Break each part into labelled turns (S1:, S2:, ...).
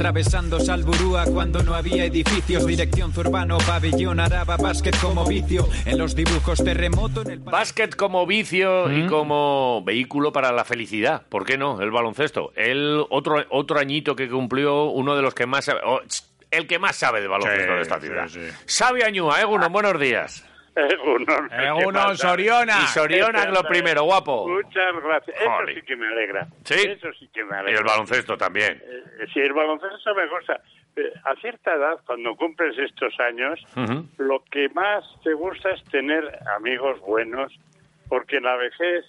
S1: Atravesando Salburúa cuando no había edificios, dirección Zurbano, pabellón, araba, básquet como vicio, en los dibujos terremoto en el...
S2: Básquet como vicio y como vehículo para la felicidad. ¿Por qué no? El baloncesto. El otro, otro añito que cumplió uno de los que más... sabe- oh, el que más sabe de baloncesto
S3: Sí,
S2: de esta
S3: sí,
S2: ciudad.
S3: sí.
S2: Sabe Añúa, Egunon, buenos días.
S4: Egunon, ¿qué
S3: Egunon? Soriona.
S2: Y Soriona, lo primero, guapo.
S4: Muchas gracias. Eso sí que me alegra.
S2: ¿Sí?
S4: Eso sí que me
S2: Y
S4: alegra.
S2: el baloncesto también.
S4: Eh, sí, el baloncesto me gusta. Eh, A cierta edad, cuando cumples estos años,
S2: Ujú.
S4: lo que más te gusta es tener amigos buenos, porque la vejez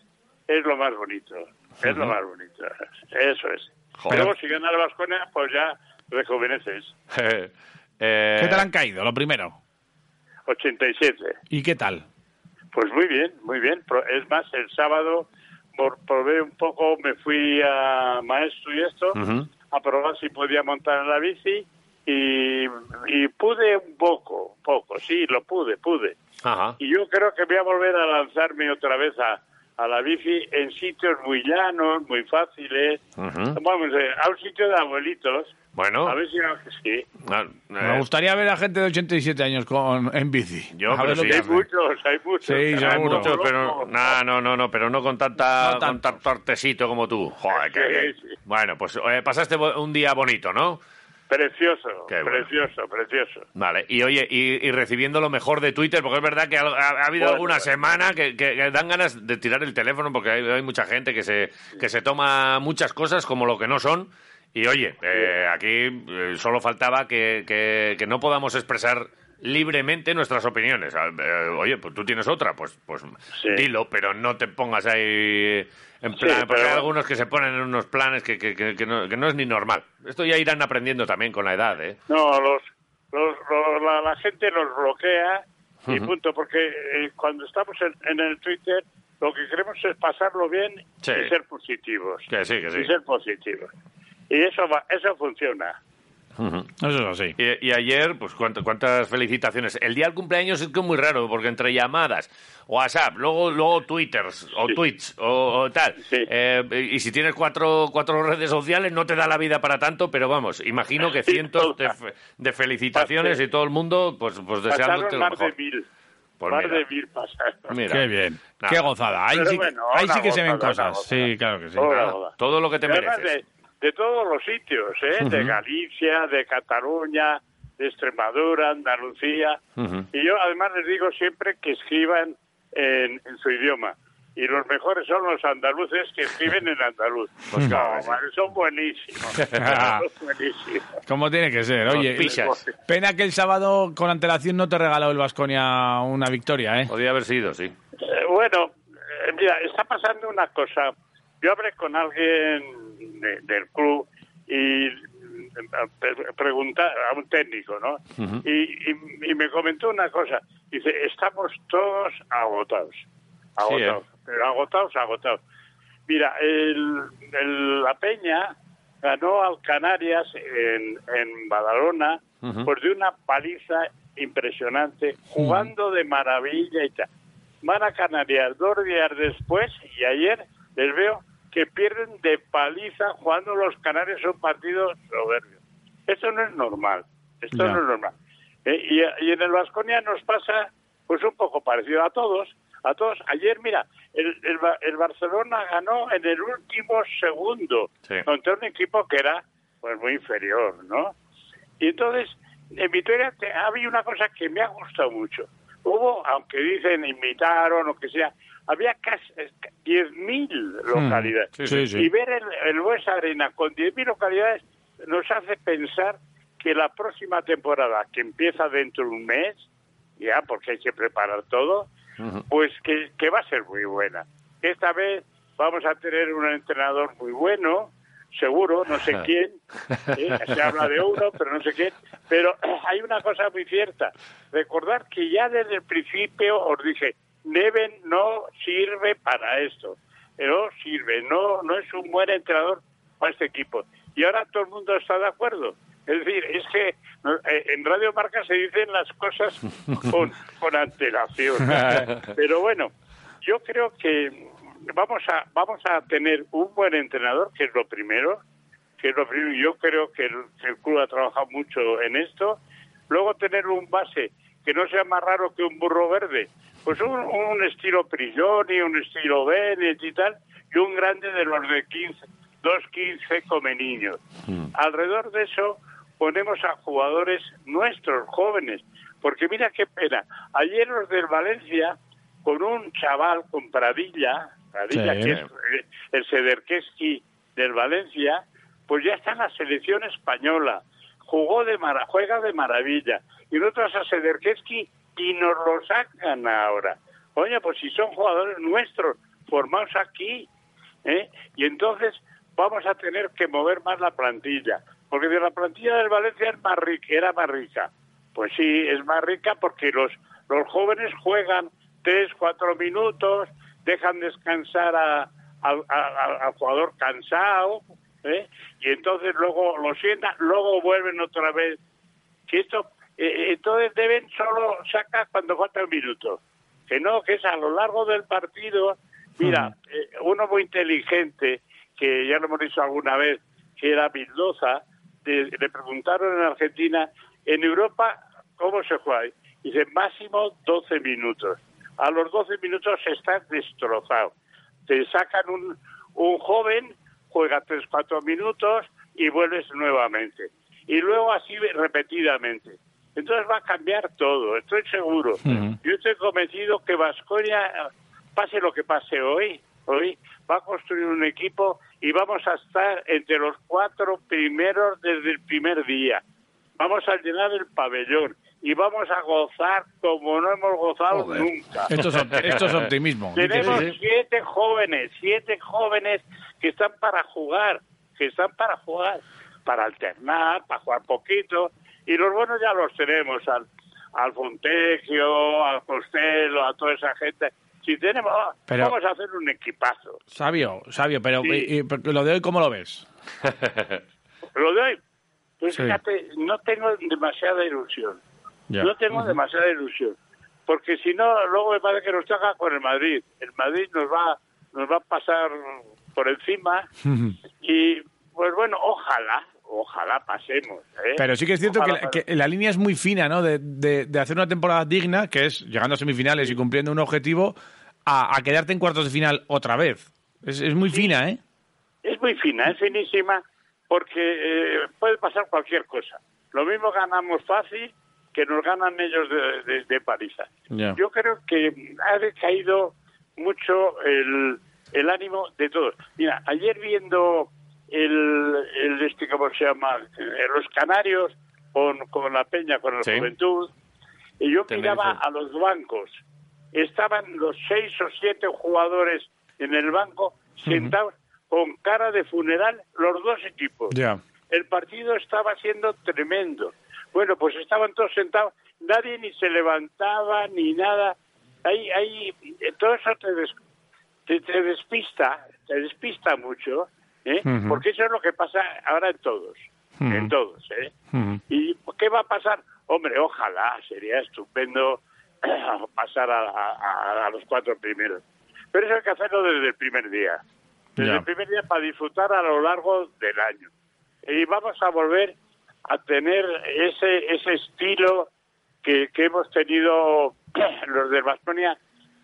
S4: es lo más bonito. Es lo más bonito. Eso es.
S2: Joder.
S4: Luego, si gana el Vasconia, pues ya rejuveneces.
S2: Eh,
S3: ¿Qué tal han caído? Lo primero.
S4: 87.
S3: ¿Y qué tal?
S4: Pues muy bien, muy bien. Es más, el sábado por, probé un poco, me fui a maestro y esto, a probar si podía montar en la bici y, y pude un poco, poco, sí, lo pude, pude.
S2: Ajá.
S4: Y yo creo que voy a volver a lanzarme otra vez a, a la bici en sitios muy llanos, muy fáciles.
S2: Ujú.
S4: Vamos, eh, a un sitio de abuelitos.
S2: Bueno,
S4: A ver si sí.
S2: ah,
S3: Me
S2: eh,
S3: gustaría ver a gente de 87 años con, en bici.
S2: Yo,
S3: A
S2: pero sí,
S4: Hay muchos, hay muchos.
S3: Sí,
S2: hay
S3: seguro.
S2: muchos, pero no, no, no, no, pero no con tanta,
S3: No
S2: con tanto artesito como tú. Joder, qué
S4: Sí,
S2: bien.
S4: sí.
S2: Bueno, pues eh, pasaste un día bonito, ¿no?
S4: Precioso,
S2: bueno.
S4: precioso, precioso.
S2: Vale, y oye, y, y recibiendo lo mejor de Twitter, porque es verdad que ha, ha habido
S4: Bueno,
S2: alguna
S4: bueno.
S2: semana que, que- que dan ganas de tirar el teléfono porque hay, hay mucha gente que se, que se toma muchas cosas como lo que no son. Y oye, eh, aquí eh, solo faltaba que, que- que no podamos expresar libremente nuestras opiniones. Ah, eh, oye, pues tú tienes otra, pues, pues
S4: Sí.
S2: dilo, pero no te pongas ahí en
S4: Sí,
S2: plan, porque
S4: pero-
S2: hay algunos que se ponen en unos planes que, que- que- que no, que no es ni normal. Esto ya irán aprendiendo también con la edad, ¿eh?
S4: No, los, los, los- la, la gente los bloquea y punto, porque eh, cuando estamos en, en el Twitter lo que queremos es pasarlo bien
S2: Sí.
S4: y ser positivos.
S2: Que sí, que sí.
S4: Y ser positivos. Y eso va, eso funciona.
S3: Eso es así.
S2: Y, y ayer, pues ¿cuánto- cuántas felicitaciones. El día del cumpleaños es que es muy raro, porque entre llamadas, WhatsApp, luego, luego Twitters o
S4: Sí.
S2: tweets o, o tal.
S4: Sí.
S2: Eh, y si tienes cuatro, cuatro redes sociales no te da la vida para tanto, pero vamos, imagino que
S4: Sí,
S2: cientos de,
S4: toda.
S2: fe- de felicitaciones y todo el mundo, pues, pues deseándote lo mejor.
S4: de mil.
S2: Pues
S4: más
S2: mira.
S4: de mil.
S2: Mira.
S3: Qué bien.
S2: Nada.
S3: Qué gozada. Ahí,
S4: Pero
S3: sí,
S4: bueno,
S3: ahí sí que se ven cosas. Sí, claro que sí.
S2: Todo lo que te mereces.
S4: De, todos los sitios, ¿eh? De Galicia, de Cataluña, de Extremadura, Andalucía. Y yo además les digo siempre que escriban en, en su idioma. Y los mejores son los andaluces que escriben en andaluz.
S2: Pues claro
S4: son buenísimos. son buenísimos.
S3: Como tiene que ser. Oye,
S2: pichas.
S3: pena que el sábado con antelación no te regaló el Vasconia una victoria, ¿eh?
S2: Podría haber sido, sí.
S4: Eh, bueno, eh, mira, está pasando una cosa. Yo hablé con alguien de- del club y pre- preguntar a un técnico, ¿no? y, y- y me comentó una cosa. Dice, estamos todos agotados. Agotados. Pero agotados, agotados. Mira, el, el- la Peña ganó al Canarias en, en Badalona
S2: Ujú.
S4: por de una paliza impresionante, jugando de maravilla y tal. Van a Canarias dos días después y ayer les veo que pierden de paliza jugando los Canarias un partido soberbio. Esto no es normal. Esto
S3: Ya.
S4: no es normal. Eh, y, y en el Vasconia nos pasa pues un poco parecido a todos. A todos. Ayer, mira, el, el, el Barcelona ganó en el último segundo
S2: Sí.
S4: contra un equipo que era pues muy inferior, ¿no? Y entonces, en Vitoria había una cosa que me ha gustado mucho. Hubo, aunque dicen invitaron o que sea, había casi eh, 10.000 localidades.
S3: Sí, sí, sí.
S4: Y ver el, el Buesa Arena con 10.000 localidades nos hace pensar que la próxima temporada, que empieza dentro de un mes, ya porque hay que preparar todo, pues que, que va a ser muy buena. Esta vez vamos a tener un entrenador muy bueno, seguro, no sé quién, ¿eh? se habla de uno, pero no sé quién, pero hay una cosa muy cierta, recordar que ya desde el principio os dije, Neven no sirve para esto, no sirve, no, no es un buen entrenador para este equipo. Y ahora todo el mundo está de acuerdo. Es decir, es que eh, en Radio Marca se dicen las cosas con, con antelación. Pero bueno, yo creo que vamos a vamos a tener un buen entrenador, que es lo primero, que es lo primero. Yo creo que el, que el club ha trabajado mucho en esto. Luego tener un base que no sea más raro que un burro verde, pues un, un estilo Prigioni, un estilo Bennett y tal, y un grande de los de 15, 2.15 come niños. Alrededor de eso ponemos a jugadores nuestros, jóvenes, porque mira qué pena. Ayer los del Valencia, con un chaval, con Pradilla,
S3: Sí.
S4: que es eh, el Sederkeski del Valencia, pues ya está en la selección española. Jugó de mara, juega de maravilla. Y nosotros a Sederkeski y nos lo sacan ahora. Oye, pues si son jugadores nuestros, formados aquí, ¿eh? y entonces vamos a tener que mover más la plantilla. Porque de la plantilla del Valencia es más rica, era más rica. Pues sí, es más rica porque los, los jóvenes juegan tres, cuatro minutos, dejan descansar a- al- a- al jugador cansado, ¿eh? y entonces luego lo sientan, luego vuelven otra vez. Que esto, eh, entonces deben solo sacar cuando falta un minuto. Que no, que es a lo largo del partido. Mira, eh, uno muy inteligente, que ya lo hemos dicho alguna vez, que era Mendoza, le preguntaron en Argentina, en Europa, ¿cómo se juega? Dice, máximo 12 minutos. A los 12 minutos estás destrozado. Te sacan un, un joven, juega 3, 4 minutos y vuelves nuevamente. Y luego así repetidamente. Entonces va a cambiar todo, estoy seguro. Yo estoy convencido que Vasconia, pase lo que pase hoy, hoy va a construir un equipo y vamos a estar entre los cuatro primeros desde el primer día. Vamos a llenar el pabellón y vamos a gozar como no hemos gozado
S5: Joder.
S4: nunca.
S3: Esto es, op- esto es optimismo.
S4: Tenemos siete jóvenes, siete jóvenes que están para jugar, que están para jugar, para alternar, para jugar poquito. Y los buenos ya los tenemos, al, al Fontecchio, al Costello, a toda esa gente. Si tenemos, ah,
S3: Pero-
S4: vamos a hacer un equipazo.
S3: Sabio, sabio, pero
S4: Sí.
S3: y- y- pero lo de hoy, ¿cómo lo ves?
S4: Lo de hoy, pues
S3: Sí.
S4: fíjate, no tengo demasiada ilusión.
S3: Ya.
S4: No tengo demasiada ilusión. Porque si no, luego me parece que nos toca con el Madrid. El Madrid nos va, nos va a pasar por encima. y pues bueno, ojalá, ojalá pasemos. ¿eh?
S3: Pero sí que es cierto que la, que la línea es muy fina, ¿no? De, de- de hacer una temporada digna, que es llegando a semifinales y cumpliendo un objetivo, a, a quedarte en cuartos de final otra vez. Es, es muy fina, ¿eh?
S4: Es muy fina, es finísima, porque eh, puede pasar cualquier cosa. Lo mismo ganamos fácil que nos ganan ellos de, de- de paliza. Yo creo que ha decaído mucho el, el ánimo de todos. Mira, ayer viendo el, el este, ¿cómo se llama? Eh, los Canarios con, con la Peña, con la
S2: Sí.
S4: Juventud, y yo miraba a los bancos. Estaban los seis o siete jugadores en el banco sentados con cara de funeral, los dos equipos.
S3: Ya.
S4: El partido estaba siendo tremendo. Bueno, pues estaban todos sentados, nadie ni se levantaba ni nada. Ahí, ahí, todo eso te, des- te, te despista, te despista mucho, ¿eh? Porque eso es lo que pasa ahora en todos, en todos, ¿eh? ¿Y qué va a pasar? Hombre, ojalá, sería estupendo pasar a, a- a los cuatro primeros. Pero eso hay que hacerlo desde el primer día. Desde el primer día para disfrutar a lo largo del año. Y vamos a volver a tener ese, ese estilo que, que hemos tenido los de Bastonia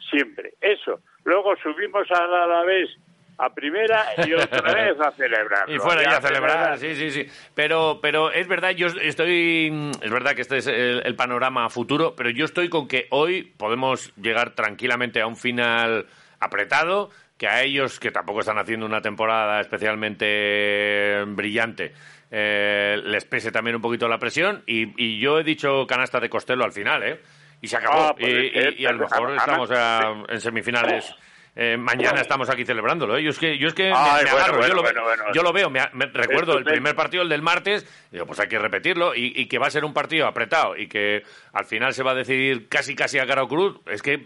S4: siempre. Eso. Luego subimos a la, a la vez a primera y otra vez a celebrar.
S2: Y fuera ya a celebrar, sí, sí, sí. Pero, pero es verdad, yo estoy. Es verdad que este es el, el panorama futuro, pero yo estoy con que hoy podemos llegar tranquilamente a un final apretado, que a ellos, que tampoco están haciendo una temporada especialmente brillante, eh, les pese también un poquito la presión. Y, y yo he dicho canasta de Costello al final, ¿eh? Y se acabó.
S4: Ah, puede
S2: y, y-
S4: ser,
S2: y a lo mejor estamos a- en semifinales eh, mañana estamos aquí celebrándolo. ¿eh? Yo es que, yo es que
S4: Ay,
S2: me,
S4: bueno,
S2: agarro,
S4: bueno,
S2: yo, lo,
S4: bueno, bueno.
S2: yo lo veo, me, me- recuerdo el primer partido, el del martes, digo, pues hay que repetirlo y, y que va a ser un partido apretado y que al final se va a decidir casi casi a cara o cruz. Es que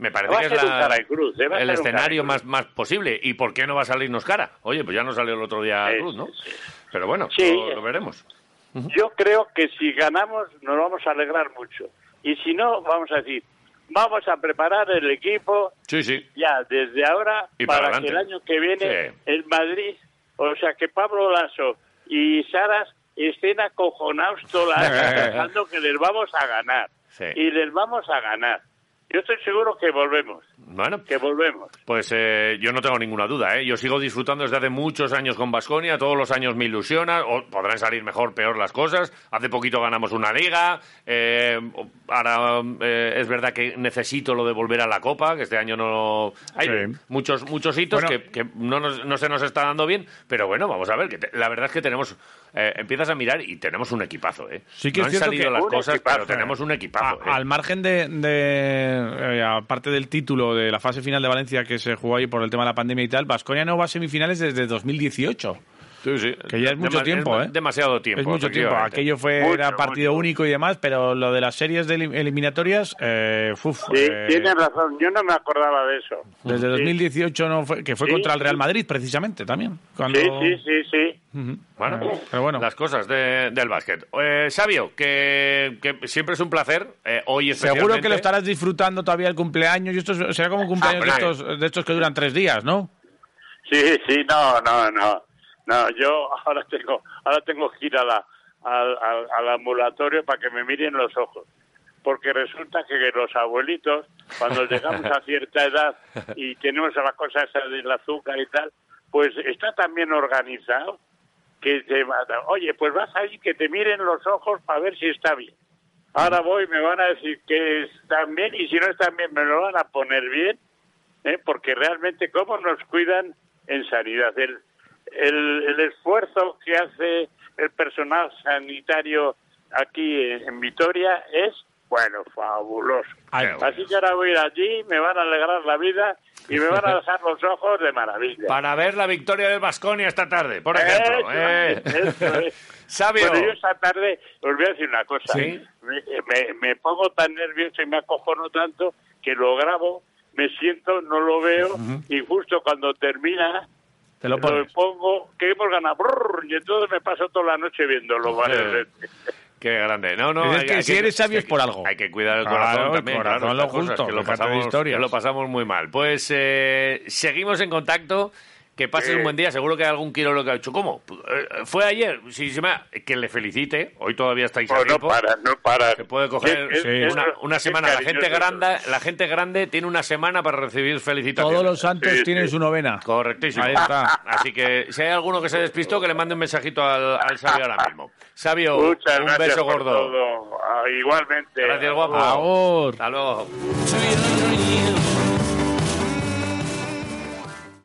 S2: me parece que es la-
S4: cruz, ¿eh?
S2: El escenario más, más posible. ¿Y por qué no va a salirnos cara? Oye, pues ya no salió el otro día cruz, ¿no? Pero bueno,
S4: Sí.
S2: lo, lo veremos.
S4: Yo creo que si ganamos nos vamos a alegrar mucho. Y si no, vamos a decir, vamos a preparar el equipo
S2: Sí, sí.
S4: ya desde ahora
S2: Y para
S4: para, que el año que viene el Madrid, o sea, que Pablo Lasso y Saras estén acojonados toda la pensando que les vamos a ganar. Y les vamos a ganar. Yo estoy seguro que volvemos,
S2: Bueno,
S4: que volvemos.
S2: Pues eh, yo no tengo ninguna duda, ¿eh? Yo sigo disfrutando desde hace muchos años con Basconia, todos los años me ilusiona, o podrán salir mejor, peor las cosas. Hace poquito ganamos una liga, eh, ahora eh, es verdad que necesito lo de volver a la Copa, que este año no... Hay
S3: Sí.
S2: muchos, muchos hitos
S3: Bueno.
S2: que, que no, nos- no se nos está dando bien, pero bueno, vamos a ver, que te- la verdad es que tenemos... eh, empiezas a mirar y tenemos un equipazo, ¿eh?
S3: Sí que
S2: no
S3: es
S2: han salido
S3: que-
S2: las cosas,
S4: equipazo,
S2: pero tenemos un equipazo,
S3: A-
S2: ¿eh?
S3: Al margen de, de, eh, aparte del título de la fase final de Valencia que se jugó ahí por el tema de la pandemia y tal, Vasconia no va a semifinales desde 2018.
S2: Sí, sí.
S3: Que ya es mucho
S2: Dema-
S3: tiempo, ¿eh?
S2: Demasiado tiempo.
S3: es mucho tiempo. Aquello fue
S4: Mucho,
S3: era partido
S4: mucho.
S3: único y demás, pero lo de las series de elim- eliminatorias, eh, uf,
S4: Sí,
S3: eh,
S4: tienes razón, yo no me acordaba de eso.
S3: desde
S4: Sí.
S3: 2018 no fue, que fue
S4: Sí,
S3: contra el Real. Madrid precisamente también. Cuando...
S4: Sí, sí, sí, sí.
S2: Bueno,
S3: pero bueno.
S2: las cosas de- del básquet. Eh, Sabio, que, que siempre es un placer. eh, hoy
S3: Seguro que lo estarás disfrutando todavía el cumpleaños y esto es- será como un cumpleaños de estos, de estos que duran tres días, ¿no?
S4: Sí, sí, no, no, no. No, yo ahora tengo, ahora tengo que ir a la, al, al- al ambulatorio para que me miren los ojos. Porque resulta que los abuelitos, cuando llegamos a cierta edad y tenemos la cosa esa del azúcar y tal, pues está también organizado que te mata. Oye, pues vas ahí que te miren los ojos para ver si está bien. Ahora voy, me van a decir que están bien y si no están bien me lo van a poner bien, ¿eh? porque realmente cómo nos cuidan en sanidad. El, el, el esfuerzo que hace el personal sanitario aquí en Vitoria es, bueno, fabuloso.
S3: Ay,
S2: Qué bueno.
S4: Así que ahora voy a ir allí, me van a alegrar la vida y me van a dejar los ojos de maravilla.
S2: Para ver la victoria del Vasconia esta tarde, por
S4: Eso
S2: ejemplo. eh.
S4: es, eso es.
S2: Sabio.
S4: Bueno, yo esta tarde os voy a decir una cosa.
S2: Sí.
S4: Me, me- me pongo tan nervioso y me acojono tanto que lo grabo, me siento, no lo veo y justo cuando termina
S3: Te lo
S4: pongo, que hemos ganado, brrr, y entonces me paso toda la noche viéndolo. veces.
S2: Qué grande. No, no.
S3: Es que si eres sabio es por algo.
S2: Hay que cuidar el
S3: Claro,
S2: corazón
S3: el
S2: también.
S3: corazón,
S2: claro,
S3: lo
S2: cosas,
S3: justo,
S2: que lo pasamos, que lo pasamos muy mal. Pues eh, seguimos en contacto. Que pases un buen día. Seguro que hay algún kilo lo que ha hecho. ¿Cómo? Eh, Fue ayer. Sí, se me ha- Que le felicite. Hoy todavía estáis a
S4: Pues no
S2: tiempo.
S4: para, no para.
S2: Se puede coger
S4: Es-
S3: sí,
S4: es-
S2: una, una
S4: es
S2: semana. La gente grande, la gente grande tiene una semana para recibir felicitaciones.
S3: Todos los santos
S4: Sí,
S3: tienen
S4: sí.
S3: su novena.
S2: Correctísimo.
S3: Ahí está.
S2: Así que si hay alguno que se despistó, que le mande un mensajito al, al Sabio ahora mismo. Sabio,
S4: Muchas
S2: un
S4: gracias
S2: beso
S4: por
S2: gordo.
S4: todo. Ah, igualmente.
S2: Gracias, guapo. Hasta luego.